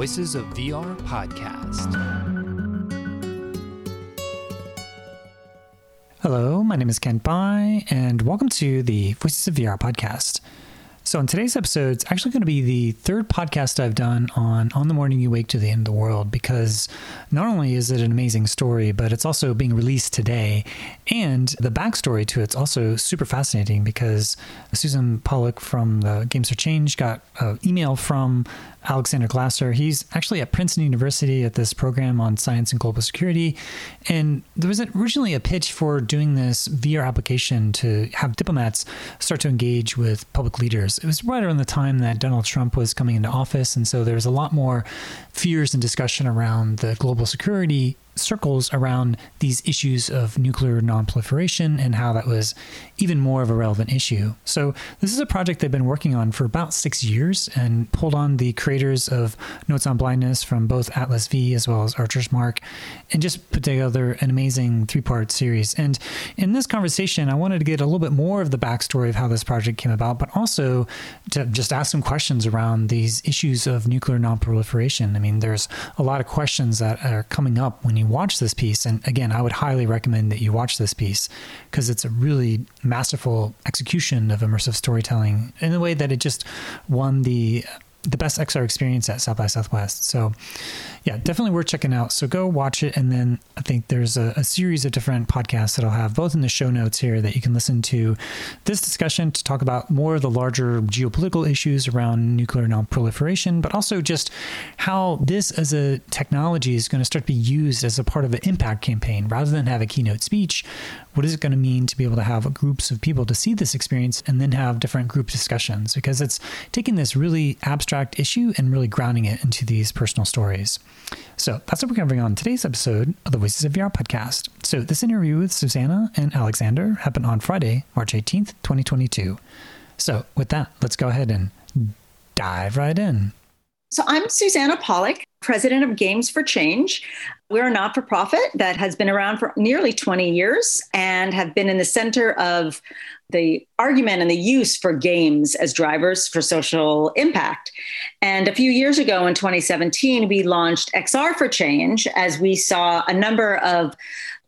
Voices of VR podcast. Hello, my name is Kent Bye, and welcome to the Voices of VR podcast. So, in today's episode, it's actually going to be the third podcast I've done on On the Morning You Wake to the End of the World because not only is it an amazing story, but it's also being released today. And the backstory to it's also super fascinating because Susan Pollack from the Games for Change got an email from Alexander Glaser. He's actually at Princeton University at this program on science and global security. And there was originally a pitch for doing this VR application to have diplomats start to engage with public leaders. It was right around the time that Donald Trump was coming into office. And so there was a lot more fears and discussion around the global security circles around these issues of nuclear nonproliferation and how that was even more of a relevant issue. So, this is a project they've been working on for about six years and pulled on the creators of Notes on Blindness from both Atlas V as well as Archer's Mark and just put together an amazing three part series. And in this conversation, I wanted to get a little bit more of the backstory of how this project came about, but also to just ask some questions around these issues of nuclear nonproliferation. I mean, there's a lot of questions that are coming up when you watch this piece. And again, I would highly recommend that you watch this piece because it's a really masterful execution of immersive storytelling in the way that it just won the the best XR experience at South by Southwest. So yeah, definitely worth checking out. So go watch it. And then I think there's a, a, series of different podcasts that I'll have both in the show notes here that you can listen to this discussion to talk about more of the larger geopolitical issues around nuclear nonproliferation, but also just how this as a technology is going to start to be used as a part of an impact campaign rather than have a keynote speech. What is it going to mean to be able to have groups of people to see this experience and then have different group discussions? Because it's taking this really abstract issue and really grounding it into these personal stories. So that's what we're covering on today's episode of the Voices of VR podcast. So this interview with Susanna and Alexander happened on Friday, March 18th, 2022. So with that, let's go ahead and dive right in. So I'm Susanna Pollack, president of Games for Change. We're a not for profit that has been around for nearly 20 years and have been in the center of the argument and the use for games as drivers for social impact. And a few years ago in 2017, we launched XR for Change as we saw a number of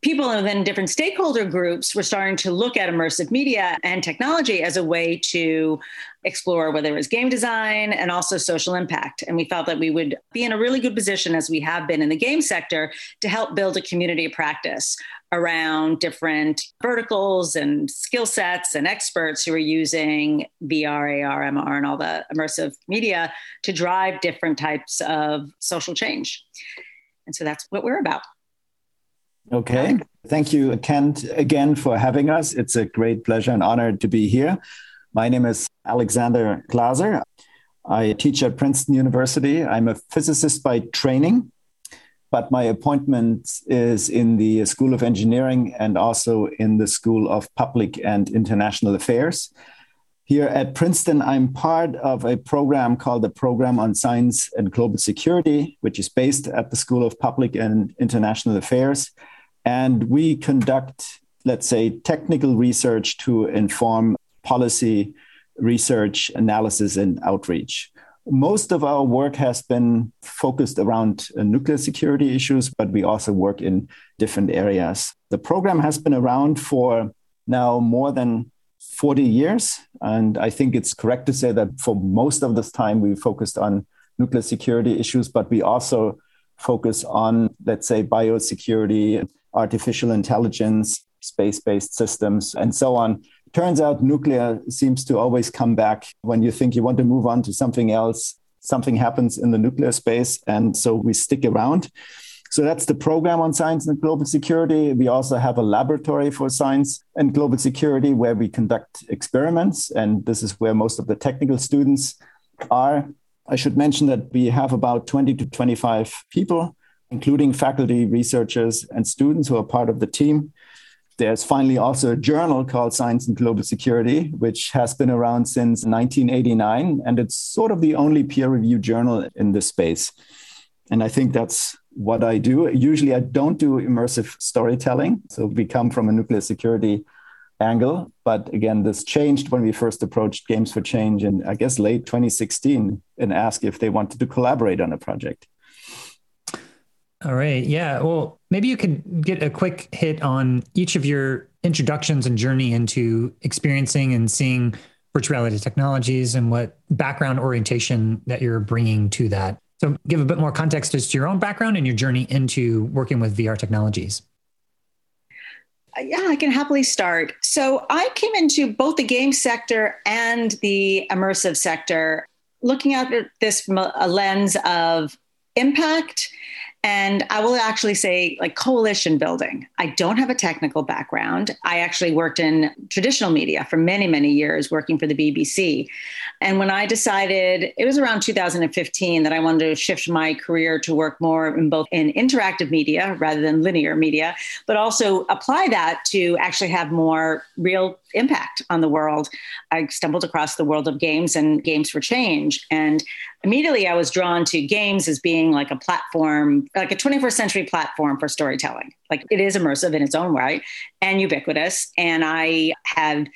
people within different stakeholder groups were starting to look at immersive media and technology as a way to explore whether it was game design and also social impact. And we felt that we would be in a really good position, as we have been in the game sector, to help build a community of practice around different verticals and skill sets and experts who are using VR, AR, MR, and all the immersive media to drive different types of social change. And so that's what we're about. Okay. Thank you, Kent, again for having us. It's a great pleasure and honor to be here. My name is Alexander Glaser. I teach at Princeton University. I'm a physicist by training, but my appointment is in the School of Engineering and also in the School of Public and International Affairs. Here at Princeton, I'm part of a program called the Program on Science and Global Security, which is based at the School of Public and International Affairs. And we conduct, let's say, technical research to inform policy research, analysis, and outreach. Most of our work has been focused around uh, nuclear security issues, but we also work in different areas. The program has been around for now more than 40 years. And I think it's correct to say that for most of this time, we focused on nuclear security issues, but we also focus on, let's say, biosecurity, artificial intelligence, space based systems, and so on. Turns out nuclear seems to always come back when you think you want to move on to something else. Something happens in the nuclear space, and so we stick around. So that's the program on science and global security. We also have a laboratory for science and global security where we conduct experiments. And this is where most of the technical students are. I should mention that we have about 20 to 25 people including faculty, researchers, and students who are part of the team. There's finally also a journal called Science and Global Security, which has been around since 1989. And it's sort of the only peer reviewed journal in this space. And I think that's what I do. Usually, I don't do immersive storytelling. So, we come from a nuclear security angle. But again, this changed when we first approached Games for Change in, I guess, late 2016 and asked if they wanted to collaborate on a project. All right. Yeah. Well, maybe you could get a quick hit on each of your introductions and journey into experiencing and seeing virtual reality technologies and what background orientation that you're bringing to that. So, give a bit more context as to your own background and your journey into working with VR technologies. Yeah, I can happily start. So, I came into both the game sector and the immersive sector looking at this from a lens of impact and I will actually say, like coalition building. I don't have a technical background. I actually worked in traditional media for many, many years, working for the BBC. And when I decided, it was around 2015 that I wanted to shift my career to work more in both in interactive media rather than linear media, but also apply that to actually have more real impact on the world. I stumbled across the world of games and games for change. And immediately I was drawn to games as being like a platform, like a 21st century platform for storytelling. Like it is immersive in its own right and ubiquitous. And I had,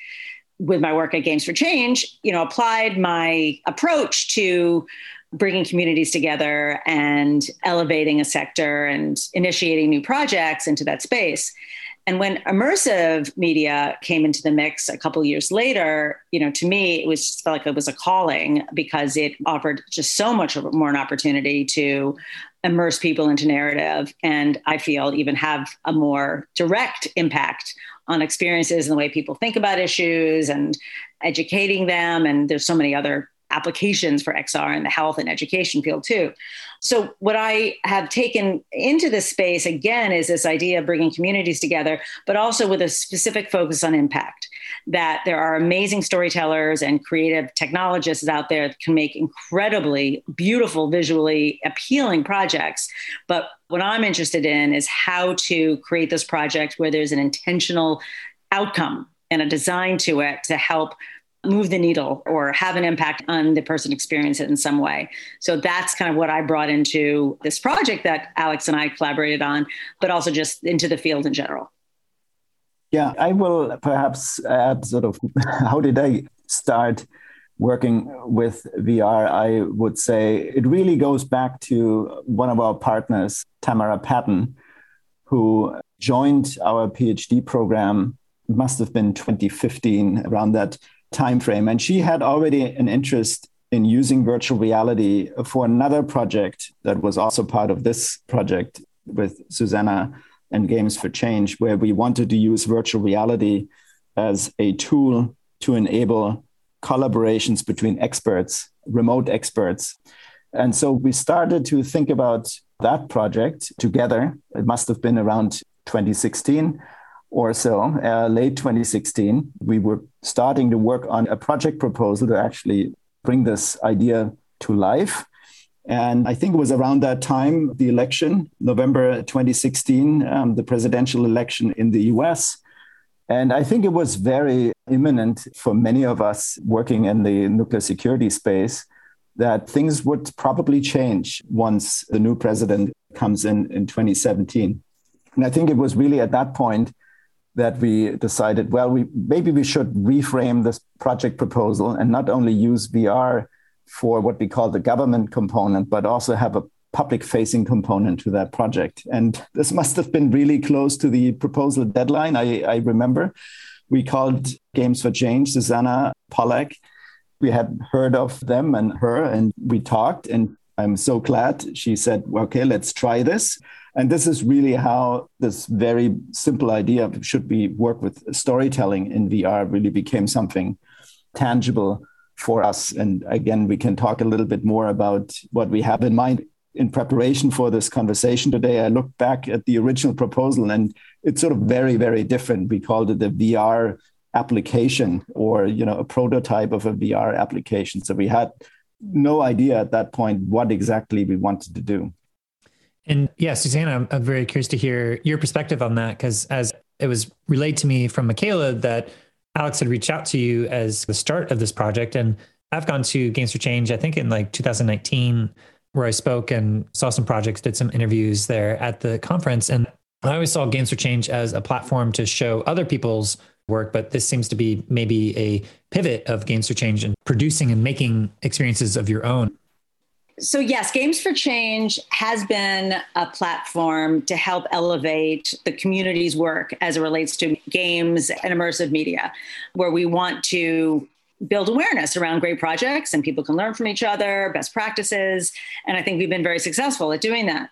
with my work at Games for Change, you know, applied my approach to bringing communities together and elevating a sector and initiating new projects into that space. And when immersive media came into the mix a couple years later, you know, to me, it was just felt like it was a calling because it offered just so much more an opportunity to immerse people into narrative. And I feel even have a more direct impact on experiences and the way people think about issues and educating them. And there's so many other applications for XR in the health and education field too. So, what I have taken into this space again is this idea of bringing communities together, but also with a specific focus on impact. That there are amazing storytellers and creative technologists out there that can make incredibly beautiful, visually appealing projects. But what I'm interested in is how to create this project where there's an intentional outcome and a design to it to help move the needle or have an impact on the person experience it in some way. So that's kind of what I brought into this project that Alex and I collaborated on, but also just into the field in general. Yeah, I will perhaps add sort of how did I start working with VR? I would say it really goes back to one of our partners, Tamara Patton, who joined our PhD program, must have been 2015, around that timeframe. And she had already an interest in using virtual reality for another project that was also part of this project with Susanna and Games for Change, where we wanted to use virtual reality as a tool to enable collaborations between experts, remote experts. And so we started to think about that project together. It must have been around 2016 or so, uh, late 2016, we were starting to work on a project proposal to actually bring this idea to life. And I think it was around that time, the election, November 2016, um, the presidential election in the US. And I think it was very imminent for many of us working in the nuclear security space that things would probably change once the new president comes in in 2017. And I think it was really at that point that we decided, well, we maybe we should reframe this project proposal and not only use VR for what we call the government component, but also have a public facing component to that project. And this must have been really close to the proposal deadline. I, I remember we called Games for Change, Susanna Pollack. We had heard of them and her, and we talked. And I'm so glad she said, okay, let's try this. And this is really how this very simple idea of should we work with storytelling in VR really became something tangible for us. And again, we can talk a little bit more about what we have in mind in preparation for this conversation today. I looked back at the original proposal and it's sort of very, very different. We called it a VR application or you know a prototype of a VR application. So we had no idea at that point what exactly we wanted to do. And yeah, Susanna, I'm, I'm very curious to hear your perspective on that because as it was relayed to me from Michaela that Alex had reached out to you as the start of this project. And I've gone to Games for Change, I think in like 2019, where I spoke and saw some projects, did some interviews there at the conference. And I always saw Games for Change as a platform to show other people's work, but this seems to be maybe a pivot of Games for Change and producing and making experiences of your own. So, yes, Games for Change has been a platform to help elevate the community's work as it relates to games and immersive media, where we want to build awareness around great projects and people can learn from each other, best practices. And I think we've been very successful at doing that.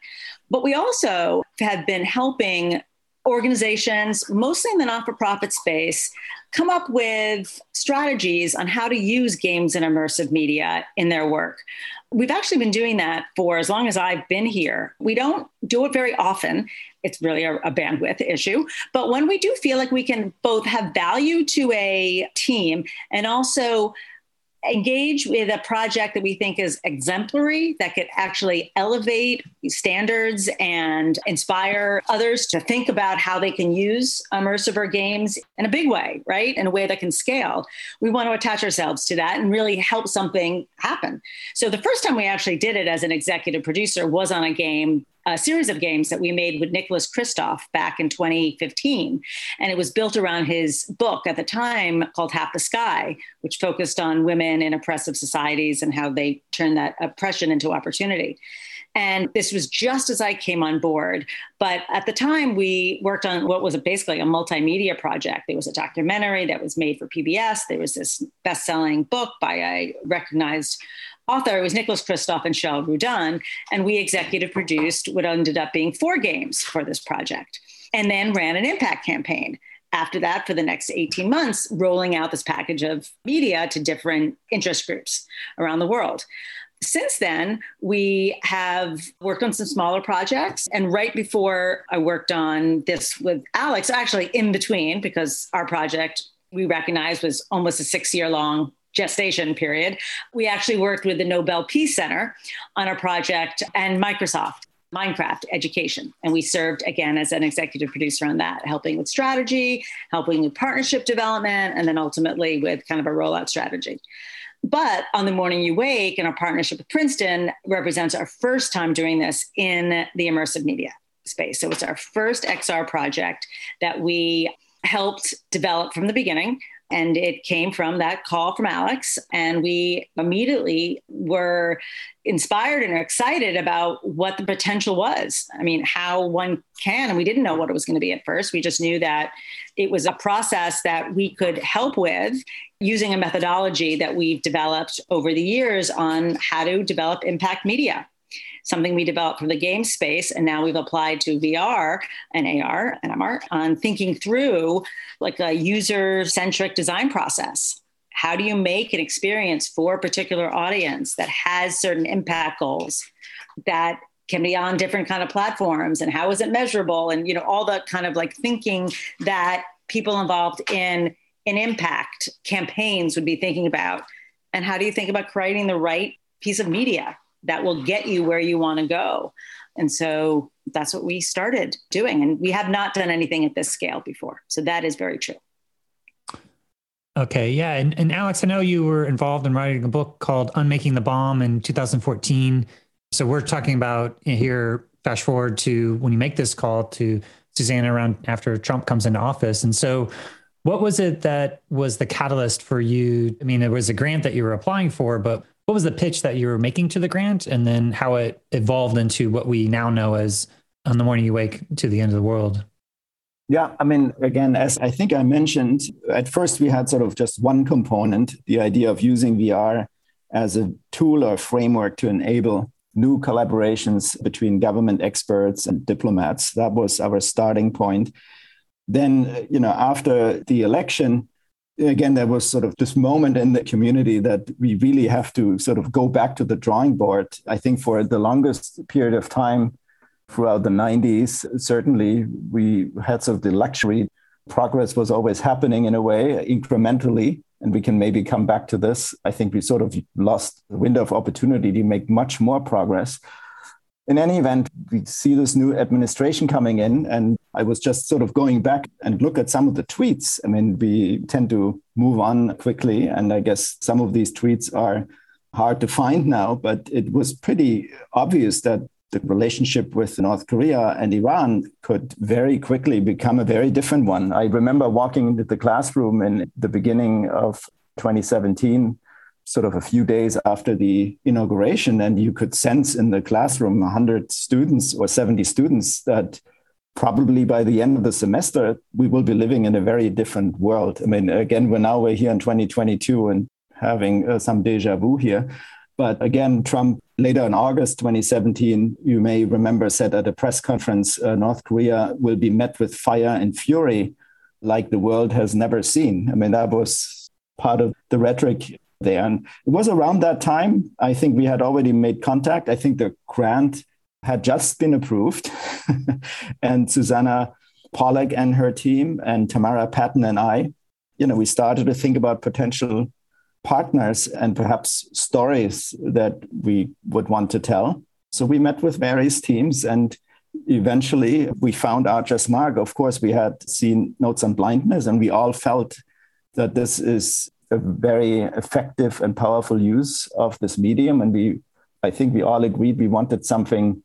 But we also have been helping organizations, mostly in the not for profit space, come up with strategies on how to use games and immersive media in their work. We've actually been doing that for as long as I've been here. We don't do it very often. It's really a, a, bandwidth issue. But when we do feel like we can both have value to a team and also engage with a project that we think is exemplary, that could actually elevate standards and inspire others to think about how they can use immersive or games in a big way, right? In a way that can scale. We want to attach ourselves to that and really help something happen. So the first time we actually did it as an executive producer was on a game a series of games that we made with Nicholas Kristof back in 2015. And it was built around his book at the time called Half the Sky, which focused on women in oppressive societies and how they turn that oppression into opportunity. And this was just as I came on board. But at the time, we worked on what was basically a multimedia project. There was a documentary that was made for PBS. There was this best selling book by a recognized author was Nicholas Kristof and Sheryl WuDunn, and we executive produced what ended up being four games for this project, and then ran an impact campaign. After that, for the next 18 months, rolling out this package of media to different interest groups around the world. Since then, we have worked on some smaller projects. And right before I worked on this with Alex, actually in between, because our project we recognized was almost a six year long gestation period, we actually worked with the Nobel Peace Center on a project and Microsoft. Minecraft education. And we served again as an executive producer on that, helping with strategy, helping with partnership development, and then ultimately with kind of a rollout strategy. But on the morning you wake, and our partnership with Princeton represents our first time doing this in the immersive media space. So it's our first XR project that we helped develop from the beginning and it came from that call from Alex. And we immediately were inspired and excited about what the potential was. I mean, how one can, and we didn't know what it was going to be at first. We just knew that it was a process that we could help with using a methodology that we've developed over the years on how to develop impact media something we developed for the game space. And now we've applied to VR and AR and MR on thinking through like a user centric design process. How do you make an experience for a particular audience that has certain impact goals that can be on different kind of platforms and how is it measurable and you know all the kind of like thinking that people involved in in impact campaigns would be thinking about and how do you think about creating the right piece of media that will get you where you want to go. And so that's what we started doing. And we have not done anything at this scale before. So that is very true. Okay, yeah. And, and Alex, I know you were involved in writing a book called Unmaking the Bomb in 2014. So we're talking about here, fast forward to when you make this call to Susanna around after Trump comes into office. And so what was it that was the catalyst for you? I mean, it was a grant that you were applying for, but what was the pitch that you were making to the grant and then how it evolved into what we now know as on the morning you wake to the end of the world yeah i mean again as i think i mentioned at first we had sort of just one component the idea of using vr as a tool or framework to enable new collaborations between government experts and diplomats. That was our starting point. Then you know after the election again, there was sort of this moment in the community that we really have to sort of go back to the drawing board. I think for the longest period of time throughout the 90s, certainly we had sort of the luxury. Progress was always happening in a way, incrementally. And we can maybe come back to this. I think we sort of lost the window of opportunity to make much more progress in any event, we see this new administration coming in, and I was just sort of going back and look at some of the tweets. I mean, we tend to move on quickly, and I guess some of these tweets are hard to find now, but it was pretty obvious that the relationship with North Korea and Iran could very quickly become a very different one. I remember walking into the classroom in the beginning of 2017, sort of a few days after the inauguration, and you could sense in the classroom 100 students or 70 students that probably by the end of the semester we will be living in a very different world. I mean, again, we're now we're here in 2022 and having uh, some deja vu here. But again, Trump later in August 2017, you may remember, said at a press conference uh, North Korea will be met with fire and fury like the world has never seen. I mean, that was part of the rhetoric there. And it was around that time, I think we had already made contact. I think the grant had just been approved. and Susanna Pollack and her team, and Tamara Patton and I, you know, we started to think about potential partners and perhaps stories that we would want to tell. So we met with various teams and eventually we found Archer's Mark. Of course, we had seen Notes on Blindness and we all felt that this is a very effective and powerful use of this medium. And we, I think we all agreed we wanted something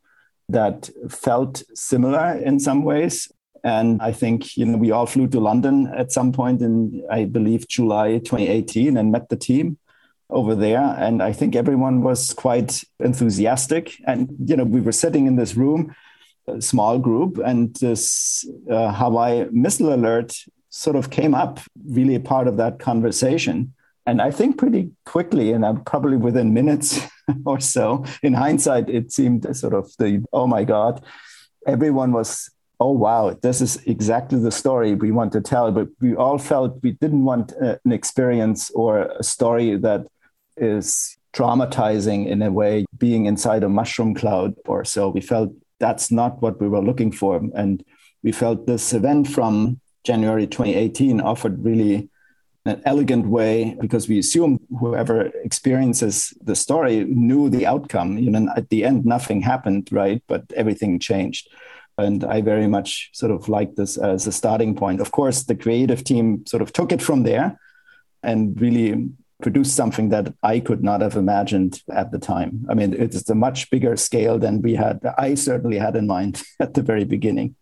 that felt similar in some ways and I think, you know, we all flew to London at some point in, I believe, July 2018 and met the team over there. And I think everyone was quite enthusiastic. And, you know, we were sitting in this room, a small group, and this uh, Hawaii missile alert sort of came up, really part of that conversation. And I think pretty quickly, and I'm probably within minutes or so, in hindsight, it seemed sort of the, oh my God, everyone was oh wow this is exactly the story we want to tell. But we all felt we didn't want uh, an experience or a story that is traumatizing in a way being inside a mushroom cloud or so. We felt that's not what we were looking for. And we felt this event from january 2018 offered really an elegant way because we assume whoever experiences the story knew the outcome you know at the end nothing happened right but everything changed and I very much sort of like this as a starting point. Of course, the creative team sort of took it from there and really produced something that I could not have imagined at the time. I mean, it's a much bigger scale than we had, I certainly had in mind at the very beginning.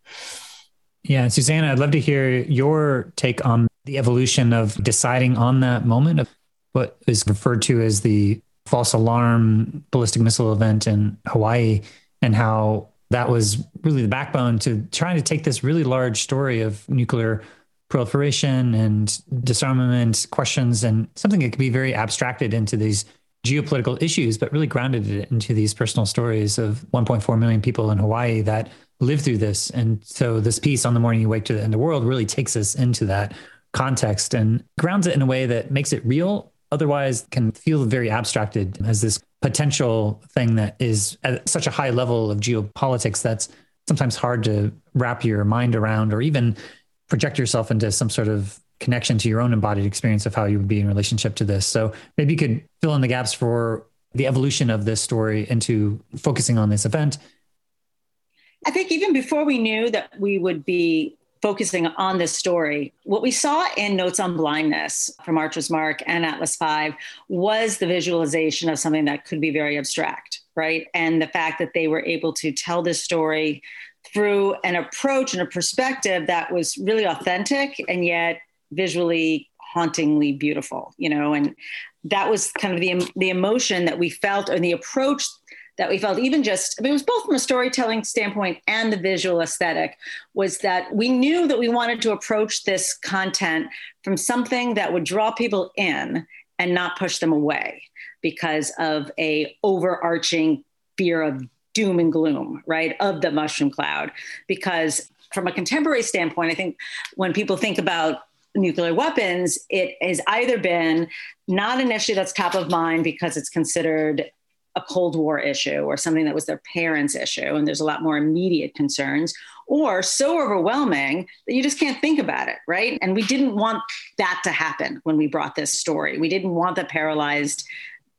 Yeah, Susanna, I'd love to hear your take on the evolution of deciding on that moment of what is referred to as the false alarm ballistic missile event in Hawaii and how that was really the backbone to trying to take this really large story of nuclear proliferation and disarmament questions and something that could be very abstracted into these geopolitical issues, but really grounded it into these personal stories of 1.4 million people in Hawaii that live through this. And so this piece on the morning you wake to the end of the world really takes us into that context and grounds it in a way that makes it real, otherwise can feel very abstracted as this potential thing that is at such a high level of geopolitics that's sometimes hard to wrap your mind around or even project yourself into some sort of connection to your own embodied experience of how you would be in relationship to this. So maybe you could fill in the gaps for the evolution of this story into focusing on this event. I think even before we knew that we would be focusing on this story. What we saw in Notes on Blindness from Archer's Mark and Atlas V was the visualization of something that could be very abstract, right? And the fact that they were able to tell this story through an approach and a perspective that was really authentic and yet visually hauntingly beautiful, you know, and that was kind of the the emotion that we felt and the approach that we felt even just I mean, it was both from a storytelling standpoint and the visual aesthetic was that we knew that we wanted to approach this content from something that would draw people in and not push them away because of a overarching fear of doom and gloom right of the mushroom cloud. Because from a contemporary standpoint i think when people think about nuclear weapons, it has either been not an issue that's top of mind because it's considered a Cold War issue or something that was their parents' issue, and there's a lot more immediate concerns, or so overwhelming that you just can't think about it, right? And we didn't want that to happen when we brought this story. We didn't want the paralyzed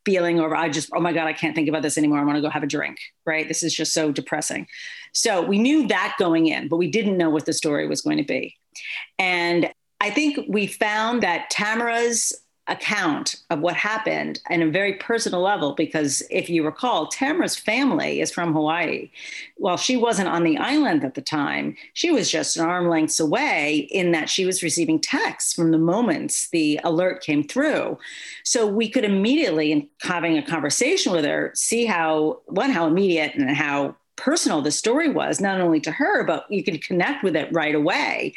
feeling or I just, oh my God, I can't think about this anymore. I want to go have a drink, right? This is just so depressing. So we knew that going in, but we didn't know what the story was going to be. And I think we found that Tamara's account of what happened in a very personal level because if you recall tamara's family is from hawaii. While she wasn't on the island at the time she was just an arm lengths away in that she was receiving texts from the moments the alert came through. So we could immediately in having a conversation with her see how one how immediate and how personal the story was, not only to her, but you could connect with it right away.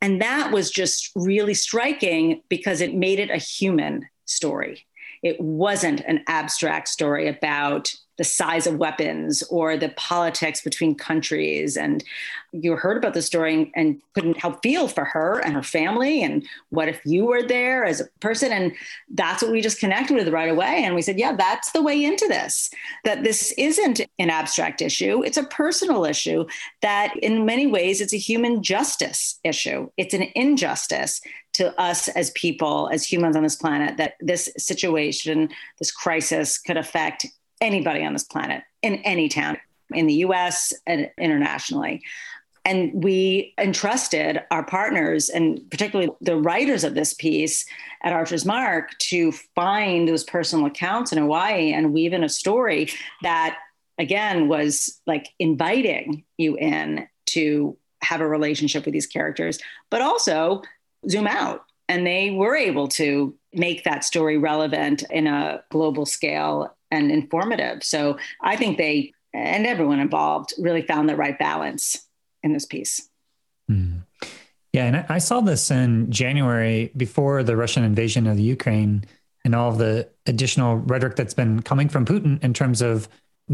And that was just really striking because it made it a human story. It wasn't an abstract story about the size of weapons or the politics between countries. And you heard about the story and couldn't help feel for her and her family. And what if you were there as a person? And that's what we just connected with right away. And we said, yeah, that's the way into this, that this isn't an abstract issue. It's a personal issue that in many ways, it's a human justice issue. It's an injustice to us as people, as humans on this planet, that this situation, this crisis could affect anybody on this planet in any town in the US and internationally. And we entrusted our partners and particularly the writers of this piece at Archer's Mark to find those personal accounts in Hawaii and weave in a story that, again, was like inviting you in to have a relationship with these characters, but also zoom out. And they were able to make that story relevant in a global scale and informative. So I think they and everyone involved really found the right balance in this piece. Mm. Yeah, and I saw this in January before the Russian invasion of the Ukraine and all of the additional rhetoric that's been coming from Putin in terms of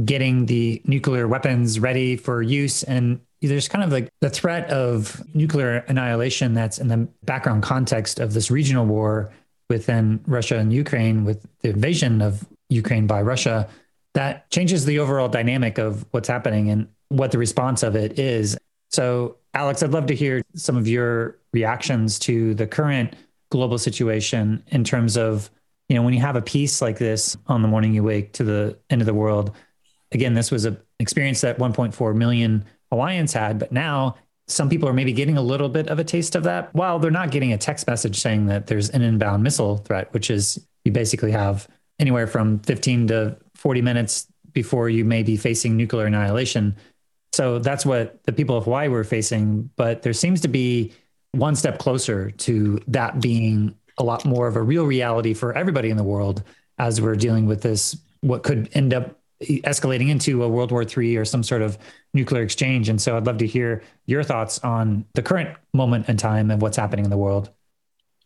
getting the nuclear weapons ready for use. And there's kind of like the threat of nuclear annihilation that's in the background context of this regional war within Russia and Ukraine with the invasion of Ukraine by Russia, that changes the overall dynamic of what's happening and what the response of it is. So, Alex, I'd love to hear some of your reactions to the current global situation in terms of, you know, when you have a piece like this on the morning you wake to the end of the world. Again, this was an experience that 1.4 million Hawaiians had, but now some people are maybe getting a little bit of a taste of that while they're not getting a text message saying that there's an inbound missile threat, which is you basically have anywhere from 15 to 40 minutes before you may be facing nuclear annihilation. So that's what the people of Hawaii were facing. But there seems to be one step closer to that being a lot more of a real reality for everybody in the world as we're dealing with this, what could end up escalating into a World War III or some sort of nuclear exchange. And so I'd love to hear your thoughts on the current moment in time and what's happening in the world.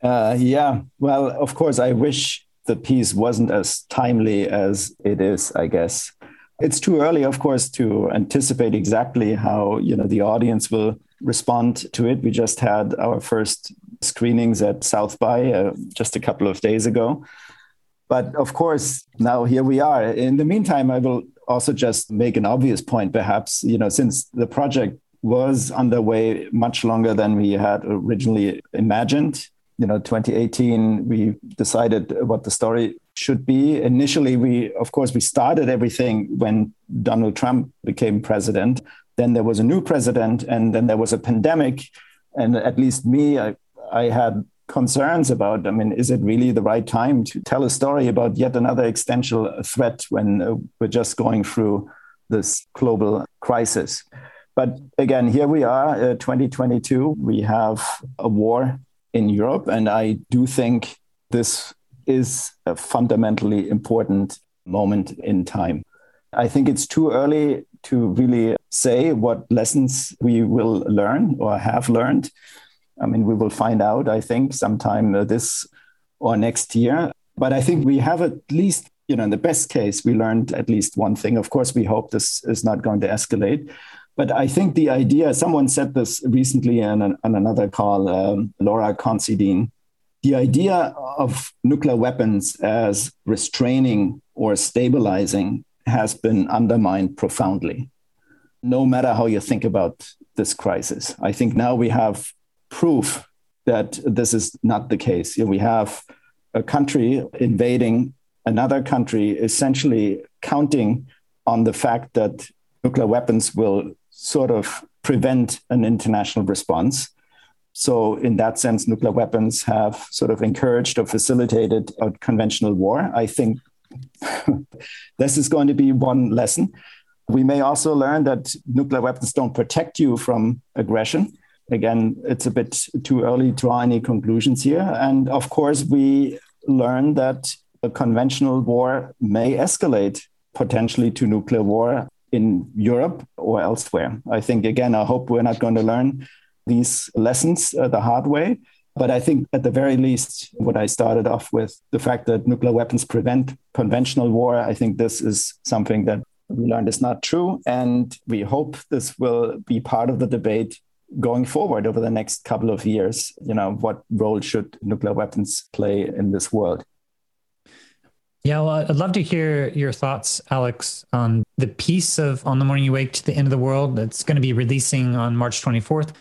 Uh, yeah, well, of course, I wish the piece wasn't as timely as it is, I guess. It's too early, of course, to anticipate exactly how you know the audience will respond to it. We just had our first screenings at South by uh, just a couple of days ago. But of course, now here we are. In the meantime, I will also just make an obvious point, perhaps, you know, since the project was underway much longer than we had originally imagined you know 2018 we decided what the story should be. Initially we of course we started everything when donald trump became president. Then there was a new president and then there was a pandemic. And at least me i, I had concerns about i mean is it really the right time to tell a story about yet another existential threat when uh, we're just going through this global crisis but again here we are uh, 2022 we have a war in Europe. And I do think this is a fundamentally important moment in time. I think it's too early to really say what lessons we will learn or have learned. I mean, we will find out, I think, sometime this or next year. But I think we have at least, you know, in the best case, we learned at least one thing. Of course, we hope this is not going to escalate. But I think the idea, someone said this recently on, an, on another call, um, Laura Considine, the idea of nuclear weapons as restraining or stabilizing has been undermined profoundly, no matter how you think about this crisis. I think now we have proof that this is not the case. We have a country invading another country, essentially counting on the fact that nuclear weapons will sort of prevent an international response. So, in that sense, nuclear weapons have sort of encouraged or facilitated a conventional war. I think this is going to be one lesson. We may also learn that nuclear weapons don't protect you from aggression. Again, it's a bit too early to draw any conclusions here. And of course, we learn that a conventional war may escalate potentially to nuclear war in Europe or elsewhere. I think, again, I hope we're not going to learn these lessons uh, the hard way. But I think, at the very least, what I started off with the fact that nuclear weapons prevent conventional war, I think this is something that we learned is not true. And we hope this will be part of the debate going forward over the next couple of years. You know, what role should nuclear weapons play in this world? Yeah, well, I'd love to hear your thoughts, Alex, on the piece of On the Morning You Wake to the End of the World that's going to be releasing on March 24th.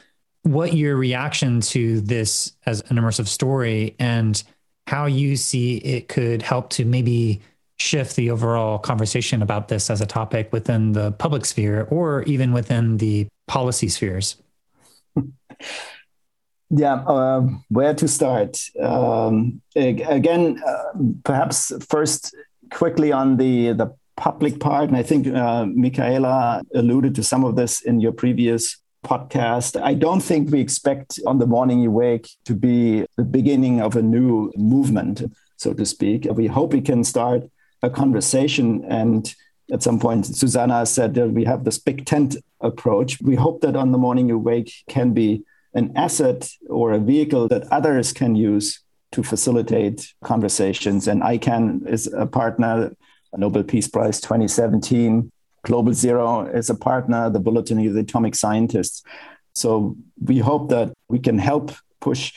What your reaction to this as an immersive story and how you see it could help to maybe shift the overall conversation about this as a topic within the public sphere or even within the policy spheres? Yeah, uh, where to start? Um, again, uh, perhaps first quickly on the the public part, and I think uh, Michaela alluded to some of this in your previous podcast. I don't think we expect on the morning you wake to be the beginning of a new movement, so to speak. We hope we can start a conversation and at some point, Susanna said that we have this big tent approach. We hope that on the morning you wake can be an asset or a vehicle that others can use to facilitate conversations. And ICAN is a partner, Nobel Peace Prize 2017. Global Zero is a partner, the Bulletin of the Atomic Scientists. So we hope that we can help push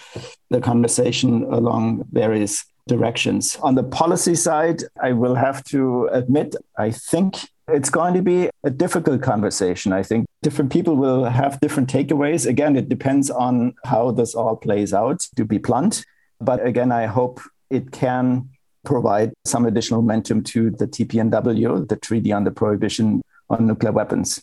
the conversation along various directions. On the policy side, I will have to admit, I think it's going to be a difficult conversation. I think different people will have different takeaways. Again, it depends on how this all plays out, to be blunt. But again, I hope it can provide some additional momentum to the TPNW, the Treaty on the Prohibition on Nuclear Weapons.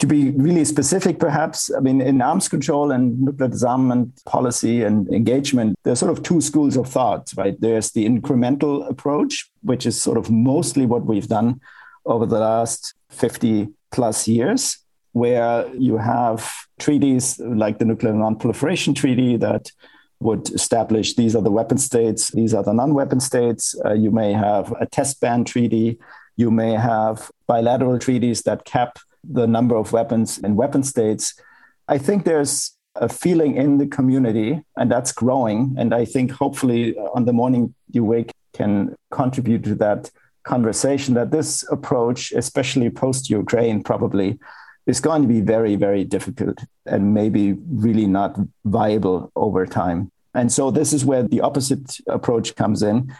To be really specific, perhaps, I mean, in arms control and nuclear disarmament policy and engagement, there's sort of two schools of thought, right? There's the incremental approach, which is sort of mostly what we've done over the last 50 plus years, where you have treaties like the Nuclear Non-Proliferation Treaty that would establish these are the weapon states, these are the non-weapon states. Uh, you may have a test ban treaty. You may have bilateral treaties that cap the number of weapons in weapon states. I think there's a feeling in the community, and that's growing. And I think hopefully on the morning you wake can contribute to that conversation that this approach, especially post Ukraine, probably is going to be very, very difficult and maybe really not viable over time. And so this is where the opposite approach comes in,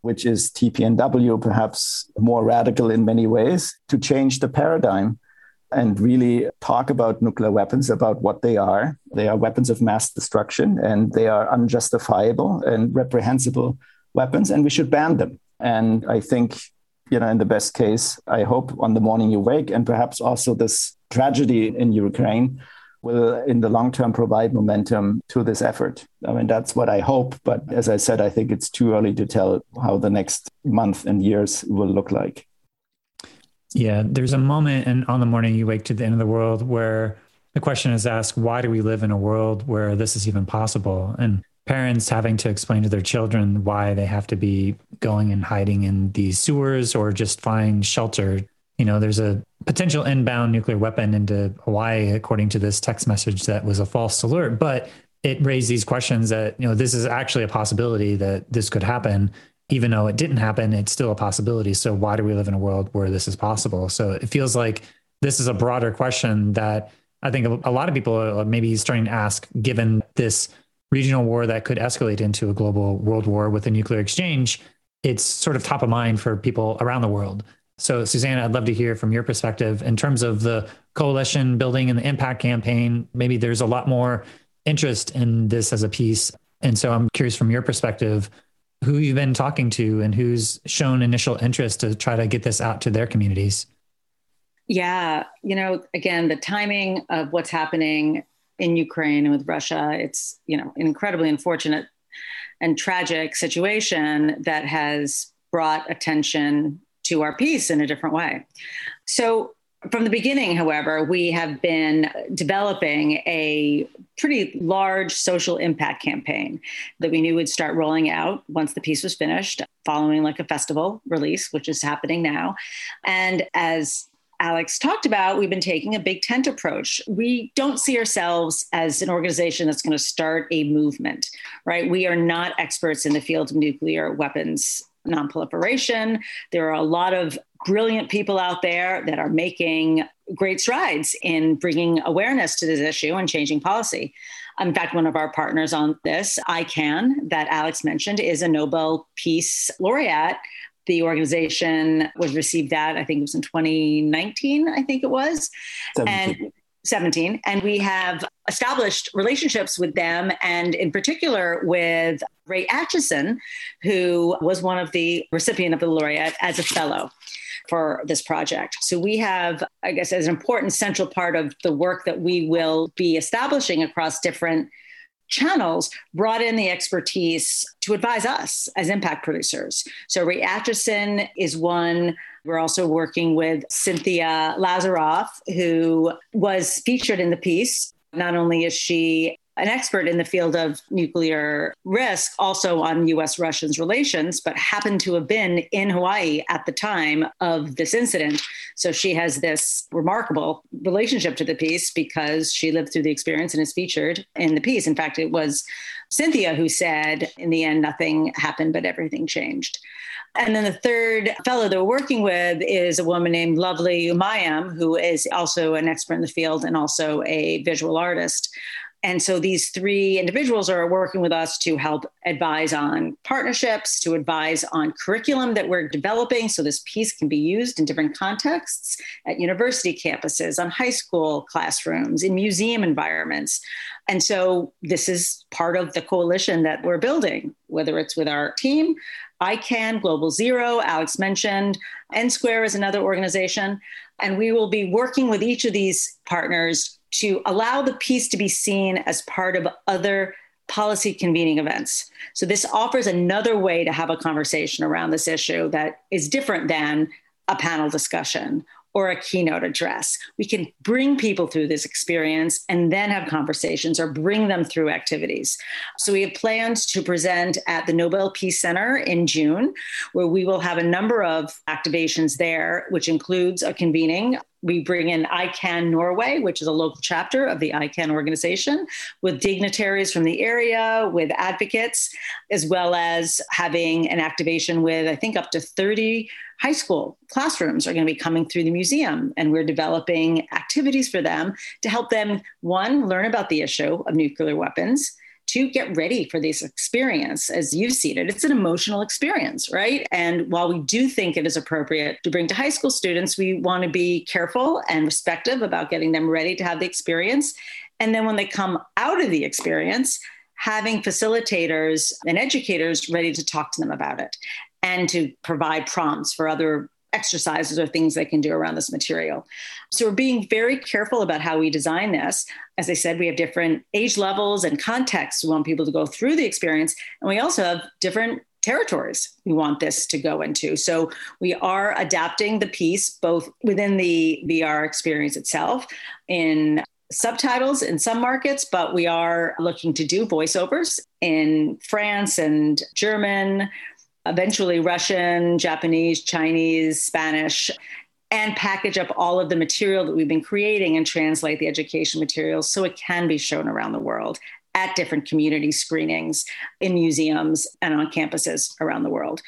which is TPNW, perhaps more radical in many ways, to change the paradigm and really talk about nuclear weapons, about what they are. They are weapons of mass destruction and they are unjustifiable and reprehensible weapons, and we should ban them. And I think, you know, in the best case, I hope on the morning you wake, and perhaps also this tragedy in Ukraine will, in the long term, provide momentum to this effort. I mean, that's what I hope. But as I said, I think it's too early to tell how the next month and years will look like. Yeah, there's a moment and On the Morning You Wake to the End of the World where the question is asked, why do we live in a world where this is even possible? And parents having to explain to their children why they have to be going and hiding in these sewers or just find shelter. You know, there's a potential inbound nuclear weapon into Hawaii, according to this text message that was a false alert. But it raised these questions that, you know, this is actually a possibility that this could happen. Even though it didn't happen, it's still a possibility. So why do we live in a world where this is possible? So it feels like this is a broader question that I think a lot of people are maybe starting to ask, given this regional war that could escalate into a global world war with a nuclear exchange, it's sort of top of mind for people around the world. So, Susanna, I'd love to hear from your perspective in terms of the coalition building and the impact campaign. Maybe there's a lot more interest in this as a piece. And so I'm curious from your perspective, who you've been talking to and who's shown initial interest to try to get this out to their communities. Yeah, you know, again, the timing of what's happening in Ukraine and with Russia. It's, you know, an incredibly unfortunate and tragic situation that has brought attention to our peace in a different way. So from the beginning, however, we have been developing a pretty large social impact campaign that we knew would start rolling out once the piece was finished, following like a festival release, which is happening now. And as Alex talked about, we've been taking a big tent approach. We don't see ourselves as an organization that's going to start a movement, right? We are not experts in the field of nuclear weapons nonproliferation. There are a lot of brilliant people out there that are making great strides in bringing awareness to this issue and changing policy. In fact, one of our partners on this, ICAN, that Alex mentioned, is a Nobel Peace Laureate. The organization was received that, I think it was in 2019, I think it was. 17. And 17. And we have established relationships with them, and in particular with Ray Acheson, who was one of the recipient of the laureate as a fellow for this project. So we have, I guess, as an important central part of the work that we will be establishing across different channels brought in the expertise to advise us as impact producers. So Ray Acheson is one. We're also working with Cynthia Lazaroff, who was featured in the piece. Not only is she an expert in the field of nuclear risk, also on US Russians relations, but happened to have been in Hawaii at the time of this incident. So she has this remarkable relationship to the piece because she lived through the experience and is featured in the piece. In fact, it was Cynthia who said, in the end, nothing happened, but everything changed. And then the third fellow that we're working with is a woman named Lovely Umayam, who is also an expert in the field and also a visual artist. And so these three individuals are working with us to help advise on partnerships, to advise on curriculum that we're developing so this piece can be used in different contexts at university campuses, on high school classrooms, in museum environments. And so this is part of the coalition that we're building, whether it's with our team, ICAN, Global Zero, Alex mentioned, N Square is another organization. And we will be working with each of these partners to allow the piece to be seen as part of other policy convening events. So this offers another way to have a conversation around this issue that is different than a panel discussion or a keynote address. We can bring people through this experience and then have conversations or bring them through activities. So we have plans to present at the Nobel Peace Center in June, where we will have a number of activations there, which includes a convening we bring in ICAN Norway, which is a local chapter of the ICAN organization, with dignitaries from the area, with advocates, as well as having an activation with, I think, up to 30 high school classrooms are going to be coming through the museum. And we're developing activities for them to help them, one, learn about the issue of nuclear weapons to get ready for this experience as you've seen it. It's an emotional experience, right? And while we do think it is appropriate to bring to high school students, we want to be careful and respectful about getting them ready to have the experience. And then when they come out of the experience, having facilitators and educators ready to talk to them about it and to provide prompts for other exercises or things they can do around this material. So we're being very careful about how we design this. As I said, we have different age levels and contexts. We want people to go through the experience. And we also have different territories we want this to go into. So we are adapting the piece both within the VR experience itself in subtitles in some markets, but we are looking to do voiceovers in France and German, eventually Russian, Japanese, Chinese, Spanish, and package up all of the material that we've been creating and translate the education materials so it can be shown around the world at different community screenings in museums and on campuses around the world.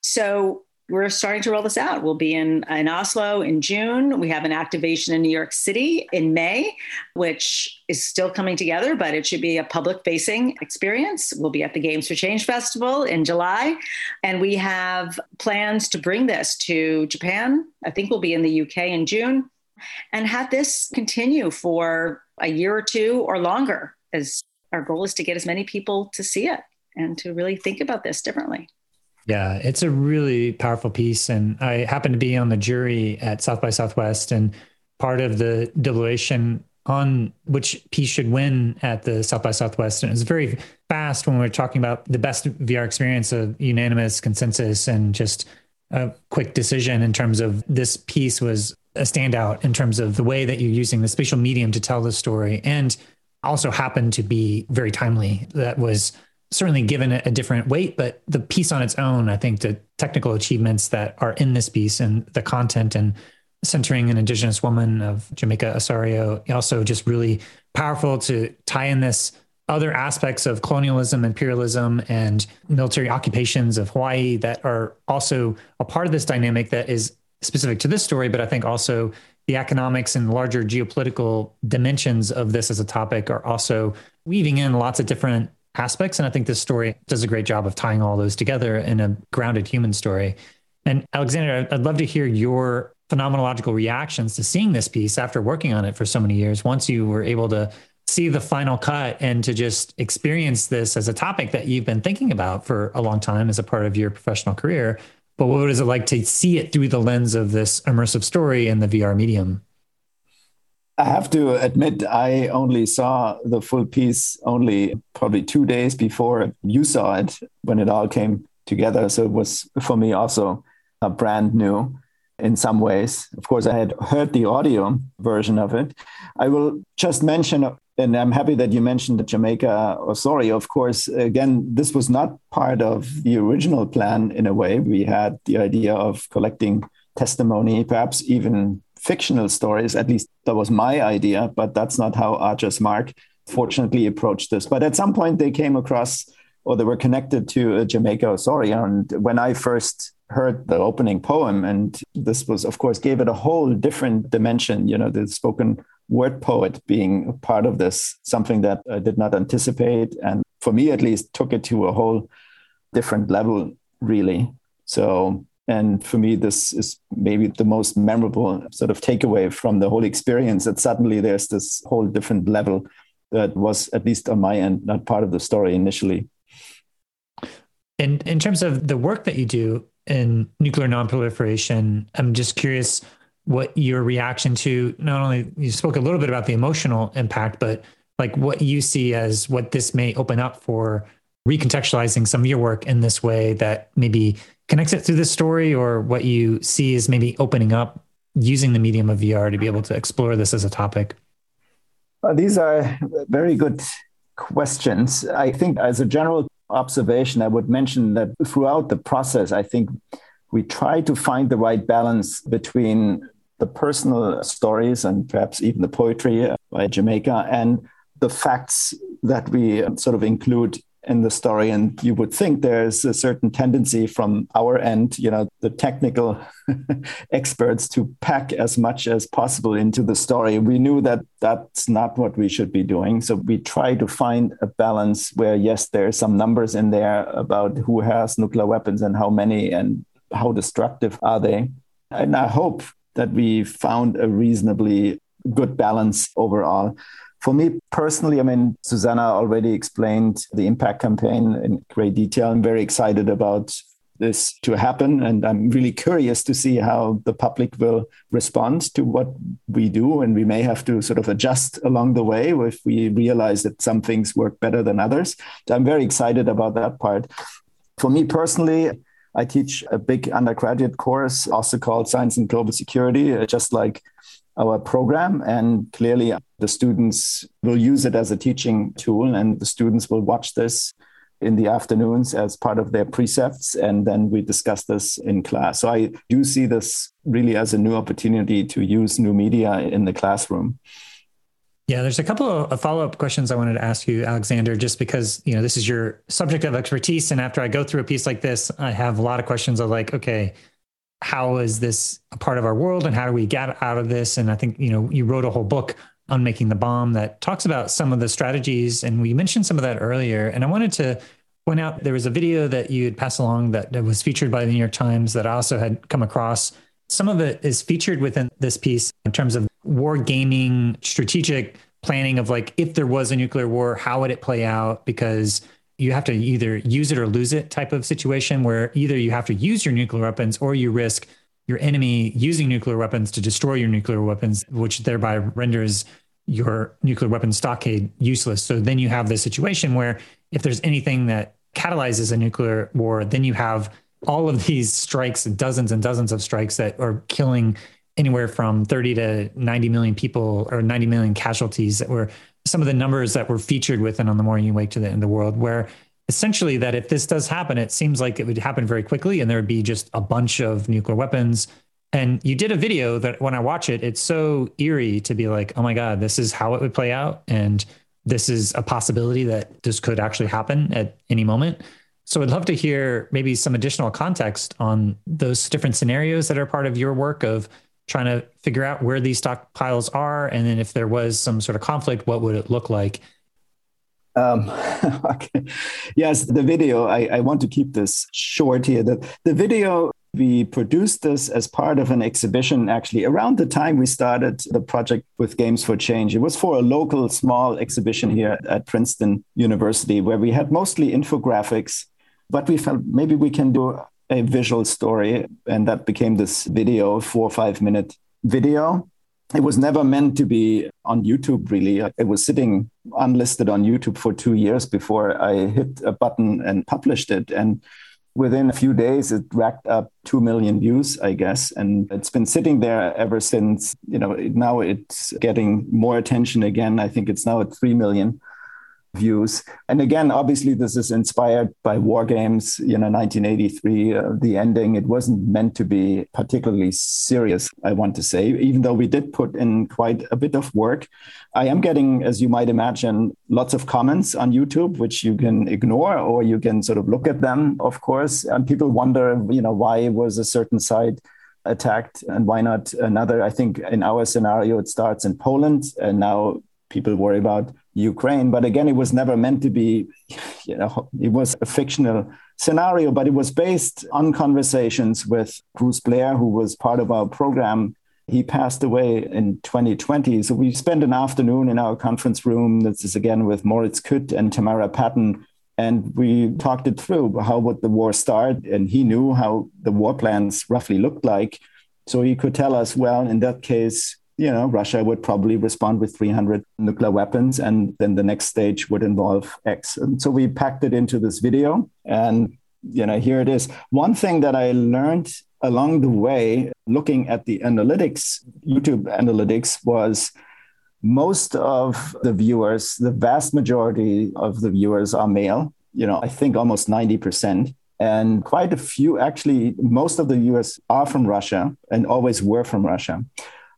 So we're starting to roll this out. We'll be in, in Oslo in June. We have an activation in New York City in May, which is still coming together, but it should be a public facing experience. We'll be at the Games for Change Festival in July. And we have plans to bring this to Japan. I think we'll be in the UK in June and have this continue for a year or two or longer as our goal is to get as many people to see it and to really think about this differently. Yeah, it's a really powerful piece. And I happen to be on the jury at South by Southwest, and part of the deliberation on which piece should win at the South by Southwest. And it was very fast when we were talking about the best VR experience of unanimous consensus and just a quick decision in terms of this piece was a standout in terms of the way that you're using the spatial medium to tell the story and also happened to be very timely. That was certainly given a different weight, but the piece on its own, I think the technical achievements that are in this piece and the content and centering an indigenous woman of Jamaica Osorio, also just really powerful to tie in this other aspects of colonialism, imperialism, and military occupations of Hawaii that are also a part of this dynamic that is specific to this story, but I think also the economics and larger geopolitical dimensions of this as a topic are also weaving in lots of different aspects. And I think this story does a great job of tying all those together in a grounded human story. And Alexander, I'd love to hear your phenomenological reactions to seeing this piece after working on it for so many years. Once you were able to see the final cut and to just experience this as a topic that you've been thinking about for a long time as a part of your professional career. But what is it like to see it through the lens of this immersive story in the VR medium? I have to admit, I only saw the full piece only probably two days before you saw it when it all came together. So it was for me also a brand new in some ways. Of course, I had heard the audio version of it. I will just mention, and I'm happy that you mentioned the Jamaica Osorio. Of course, again, this was not part of the original plan in a way. We had the idea of collecting testimony, perhaps even fictional stories. At least that was my idea, but that's not how Archer's Mark fortunately approached this. But at some point, they came across or they were connected to uh, Jamaica Osorio. And when I first heard the opening poem, and this was, of course, gave it a whole different dimension, you know, the spoken word poet being part of this, something that I did not anticipate. And for me, at least, took it to a whole different level, really. So and for me, this is maybe the most memorable sort of takeaway from the whole experience that suddenly there's this whole different level that was, at least on my end, not part of the story initially. And in terms of the work that you do in nuclear nonproliferation, I'm just curious what your reaction to not only you spoke a little bit about the emotional impact, but like what you see as what this may open up for recontextualizing some of your work in this way that maybe connects it through this story or what you see is maybe opening up using the medium of VR to be able to explore this as a topic? Uh, these are very good questions. I think, as a general observation, I would mention that throughout the process, I think we try to find the right balance between the personal stories and perhaps even the poetry by Jamaica and the facts that we sort of include in the story and you would think there's a certain tendency from our end you know the technical experts to pack as much as possible into the story. We knew that that's not what we should be doing so we try to find a balance where yes there's some numbers in there about who has nuclear weapons and how many and how destructive are they. And i hope that we found a reasonably good balance overall for me personally, I mean, Susanna already explained the impact campaign in great detail. I'm very excited about this to happen. And I'm really curious to see how the public will respond to what we do. And we may have to sort of adjust along the way if we realize that some things work better than others. So I'm very excited about that part. For me personally, I teach a big undergraduate course, also called Science and Global Security, uh, just like our program. And clearly, uh, the students will use it as a teaching tool, and the students will watch this in the afternoons as part of their precepts. And then we discuss this in class. So I do see this really as a new opportunity to use new media in the classroom. Yeah, there's a couple of follow-up questions I wanted to ask you, Alexander, just because you know this is your subject of expertise, and after I go through a piece like this, I have a lot of questions of like, okay, how is this a part of our world and how do we get out of this? And I think, you know, you wrote a whole book on making the bomb that talks about some of the strategies. And we mentioned some of that earlier. And I wanted to point out there was a video that you had passed along that was featured by the New York Times that I also had come across. Some of it is featured within this piece in terms of war gaming, strategic planning of like if there was a nuclear war, how would it play out? Because you have to either use it or lose it type of situation where either you have to use your nuclear weapons or you risk your enemy using nuclear weapons to destroy your nuclear weapons, which thereby renders your nuclear weapons stockade useless. So then you have this situation where if there's anything that catalyzes a nuclear war, then you have all of these strikes, dozens and dozens of strikes that are killing anywhere from 30 to 90 million people or 90 million casualties that were some of the numbers that were featured within on the morning you wake to the end of the world where essentially that if this does happen it seems like it would happen very quickly and there would be just a bunch of nuclear weapons. And you did a video that when i watch it it's so eerie to be like oh my god this is how it would play out. And this is a possibility that this could actually happen at any moment. So I'd love to hear maybe some additional context on those different scenarios that are part of your work of trying to figure out where these stockpiles are, and then if there was some sort of conflict, what would it look like? Um, okay. Yes, the video. I, I, want to keep this short here. The, the video we produced this as part of an exhibition actually around the time we started the project with Games for Change. It was for a local small exhibition here at Princeton University where we had mostly infographics, but we felt maybe we can do a visual story. And that became this video, four or five minute video. It was never meant to be on YouTube, really. It was sitting unlisted on YouTube for two years before I hit a button and published it. And within a few days, it racked up 2 million views, I guess. And it's been sitting there ever since. You know, now it's getting more attention again. I think it's now at 3 million views. And again, obviously, this is inspired by war games. You know, 1983, uh, the ending, it wasn't meant to be particularly serious, I want to say, even though we did put in quite a bit of work. I am getting, as you might imagine, lots of comments on YouTube, which you can ignore or you can sort of look at them, of course. And people wonder, you know, why was a certain site attacked and why not another? I think in our scenario, it starts in Poland and now people worry about Ukraine. But again, it was never meant to be, you know, it was a fictional scenario, but it was based on conversations with Bruce Blair, who was part of our program. He passed away in 2020. So we spent an afternoon in our conference room. This is again with Moritz Kütt and Tamara Patton. And we talked it through. How would the war start? And he knew how the war plans roughly looked like. So he could tell us, well, in that case, you know, Russia would probably respond with 300 nuclear weapons, and then the next stage would involve X. And so we packed it into this video, and you know, here it is. One thing that I learned along the way, looking at the analytics, YouTube analytics, was most of the viewers, the vast majority of the viewers are male. You know, I think almost 90%. And quite a few, actually, most of the us are from Russia and always were from Russia.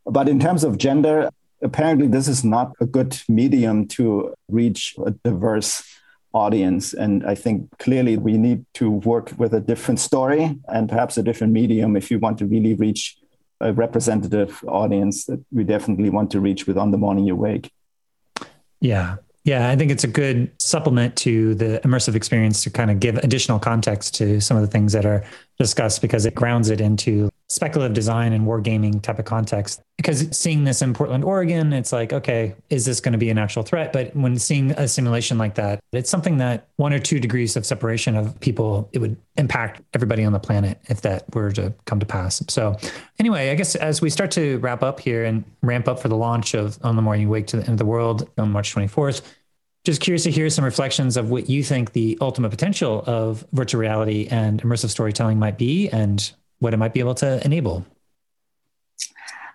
But in terms of gender, apparently this is not a good medium to reach a diverse audience. And I think clearly we need to work with a different story and perhaps a different medium if you want to really reach a representative audience that we definitely want to reach with On the Morning You Wake. Yeah. Yeah, I think it's a good supplement to the immersive experience to kind of give additional context to some of the things that are discussed because it grounds it into speculative design and wargaming type of context. Because seeing this in Portland, Oregon, it's like, okay, is this going to be an actual threat? But when seeing a simulation like that, it's something that one or two degrees of separation of people, it would impact everybody on the planet if that were to come to pass. So, anyway, I guess as we start to wrap up here and ramp up for the launch of On the Morning Wake to the End of the World on March 24th, just curious to hear some reflections of what you think the ultimate potential of virtual reality and immersive storytelling might be and what it might be able to enable?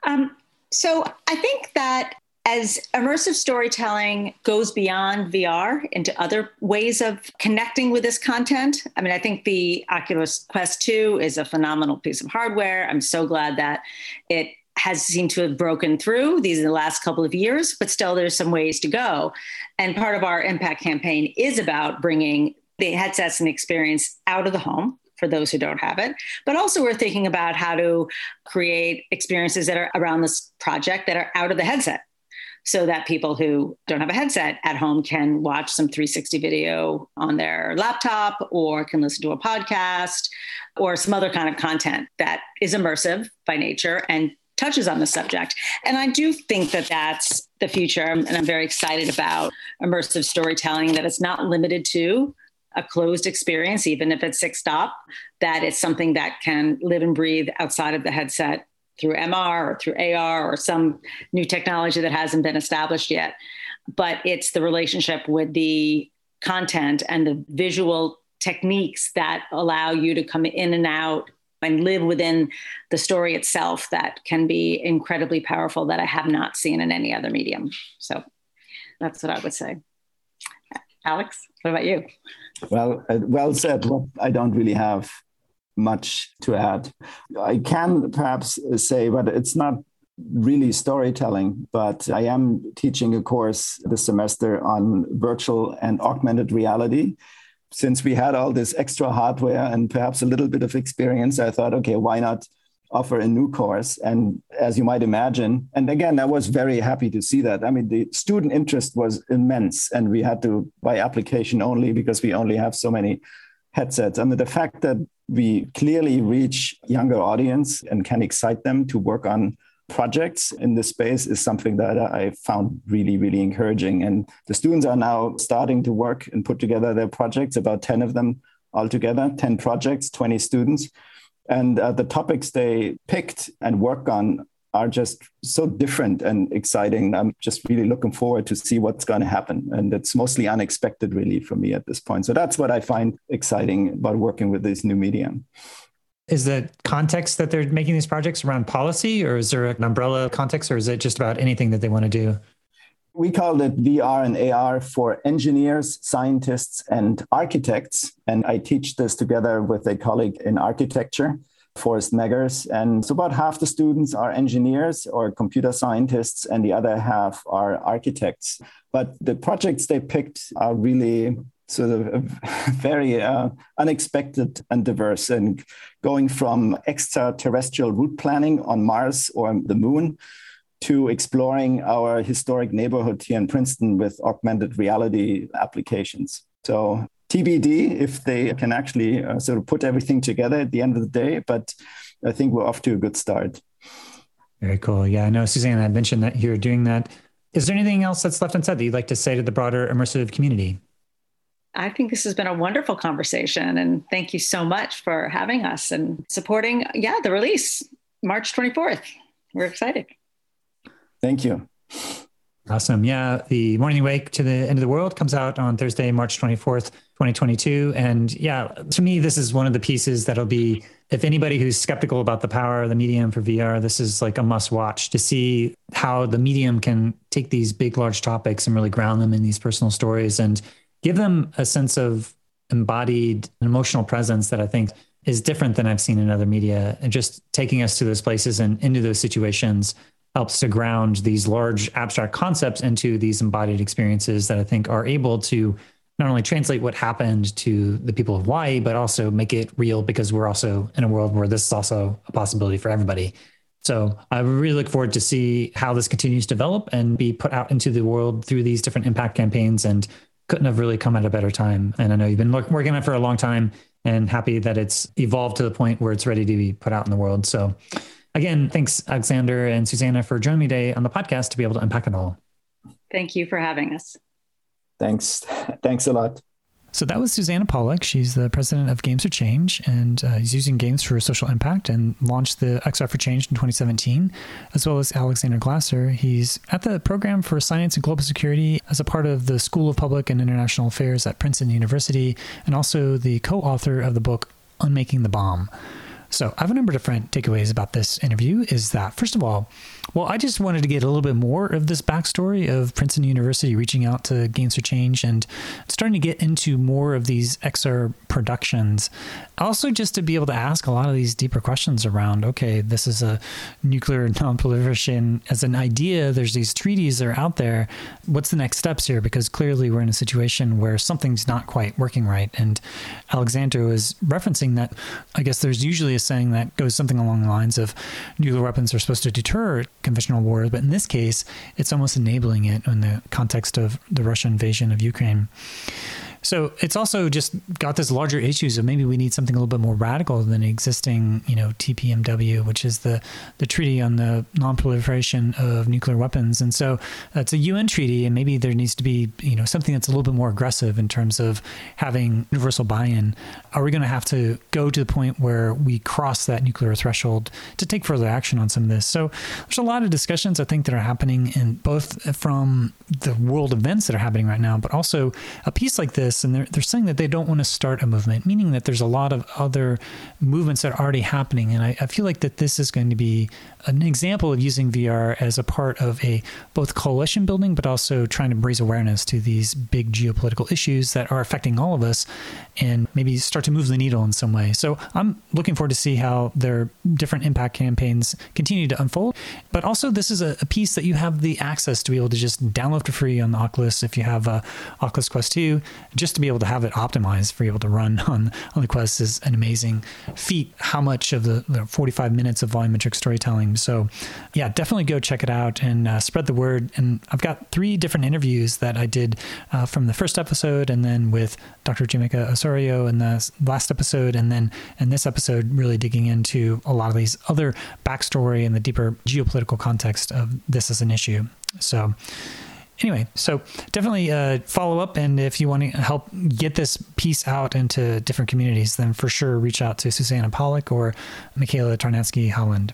Um, so I think that as immersive storytelling goes beyond VR into other ways of connecting with this content, I mean, I think the Oculus Quest 2 is a phenomenal piece of hardware. I'm so glad that it has seemed to have broken through these in the last couple of years, but still there's some ways to go. And part of our impact campaign is about bringing the headsets and experience out of the home for those who don't have it. But also, we're thinking about how to create experiences that are around this project that are out of the headset so that people who don't have a headset at home can watch some 360 video on their laptop or can listen to a podcast or some other kind of content that is immersive by nature and touches on the subject. And I do think that that's the future. And I'm very excited about immersive storytelling, that it's not limited to a closed experience, even if it's six stop, that it's something that can live and breathe outside of the headset through MR or through AR or some new technology that hasn't been established yet. But it's the relationship with the content and the visual techniques that allow you to come in and out and live within the story itself that can be incredibly powerful that I have not seen in any other medium. So that's what I would say. Alex, what about you? Well, uh, well said. I don't really have much to add. I can perhaps say, but it's not really storytelling, but I am teaching a course this semester on virtual and augmented reality. Since we had all this extra hardware and perhaps a little bit of experience, I thought, okay, why not offer a new course? And as you might imagine, and again, I was very happy to see that. I mean, the student interest was immense, and we had to by application only because we only have so many headsets. I mean, the fact that we clearly reach younger audience and can excite them to work on projects in this space is something that I found really, really encouraging. And the students are now starting to work and put together their projects, about 10 of them altogether, 10 projects, 20 students. And uh, the topics they picked and worked on are just so different and exciting. I'm just really looking forward to see what's going to happen. And it's mostly unexpected, really, for me at this point. So that's what I find exciting about working with this new medium. Is the context that they're making these projects around policy, or is there an umbrella context, or is it just about anything that they want to do? We called it VR and AR for engineers, scientists, and architects. And I teach this together with a colleague in architecture, Forrest Meggers. And so about half the students are engineers or computer scientists, and the other half are architects. But the projects they picked are really sort of very uh, unexpected and diverse and going from extraterrestrial route planning on Mars or the moon to exploring our historic neighborhood here in Princeton with augmented reality applications. So TBD if they can actually uh, sort of put everything together at the end of the day, but I think we're off to a good start. Very cool. Yeah, I know Suzanne had mentioned that you're doing that. Is there anything else that's left unsaid that you'd like to say to the broader immersive community? I think this has been a wonderful conversation. And thank you so much for having us and supporting, yeah, the release March 24th. We're excited. Thank you. Awesome. Yeah. The Morning Wake to the End of the World comes out on Thursday, March 24th, 2022. And yeah, to me, this is one of the pieces that'll be, if anybody who's skeptical about the power of the medium for VR, this is like a must watch to see how the medium can take these big, large topics and really ground them in these personal stories. And give them a sense of embodied emotional presence that I think is different than I've seen in other media. And just taking us to those places and into those situations helps to ground these large abstract concepts into these embodied experiences that I think are able to not only translate what happened to the people of Hawaii, but also make it real because we're also in a world where this is also a possibility for everybody. So I really look forward to see how this continues to develop and be put out into the world through these different impact campaigns and couldn't have really come at a better time. And I know you've been working on it for a long time and happy that it's evolved to the point where it's ready to be put out in the world. So again, thanks, Alexander and Susanna, for joining me today on the podcast to be able to unpack it all. Thank you for having us. Thanks. Thanks a lot. So that was Susanna Pollack. She's the president of Games for Change and uh, is using games for social impact and launched the XR for Change in 2017, as well as Alexander Glaser. He's at the program for science and global security as a part of the School of Public and International Affairs at Princeton University, and also the co author of the book Unmaking the Bomb. So I have a number of different takeaways about this interview. Is that first of all, well, I just wanted to get a little bit more of this backstory of Princeton University reaching out to Games for Change and starting to get into more of these XR productions. Also, just to be able to ask a lot of these deeper questions around okay, this is a nuclear nonproliferation as an idea. There's these treaties that are out there. What's the next steps here? Because clearly we're in a situation where something's not quite working right. And Alexander was referencing that I guess there's usually a saying that goes something along the lines of nuclear weapons are supposed to deter conventional war, but in this case, it's almost enabling it in the context of the Russian invasion of Ukraine. So it's also just got this larger issues of maybe we need something a little bit more radical than existing, you know, TPNW, which is the the Treaty on the Non-Proliferation of Nuclear Weapons. And so uh, it's a UN treaty, and maybe there needs to be, you know, something that's a little bit more aggressive in terms of having universal buy-in. Are we going to have to go to the point where we cross that nuclear threshold to take further action on some of this? So there's a lot of discussions I think that are happening in both uh, from the world events that are happening right now, but also a piece like this, and they're, they're saying that they don't want to start a movement, meaning that there's a lot of other movements that are already happening. And I, I feel like that this is going to be an example of using VR as a part of a both coalition building, but also trying to raise awareness to these big geopolitical issues that are affecting all of us and maybe start to move the needle in some way. So I'm looking forward to see how their different impact campaigns continue to unfold. But also, this is a, a piece that you have the access to be able to just download for free on the Oculus if you have a Oculus Quest 2, just to be able to have it optimized for you able to run on, on the Quest is an amazing feat. How much of the, the 45 minutes of volumetric storytelling so, yeah, definitely go check it out and uh, spread the word. And I've got three different interviews that I did uh, from the first episode, and then with Dr. Jamaica Osorio in the last episode, and then in this episode, really digging into a lot of these other backstory and the deeper geopolitical context of this as an issue. So, anyway, so definitely uh, follow up. And if you want to help get this piece out into different communities, then for sure reach out to Susanna Pollack or Michaela Ternasky Holland.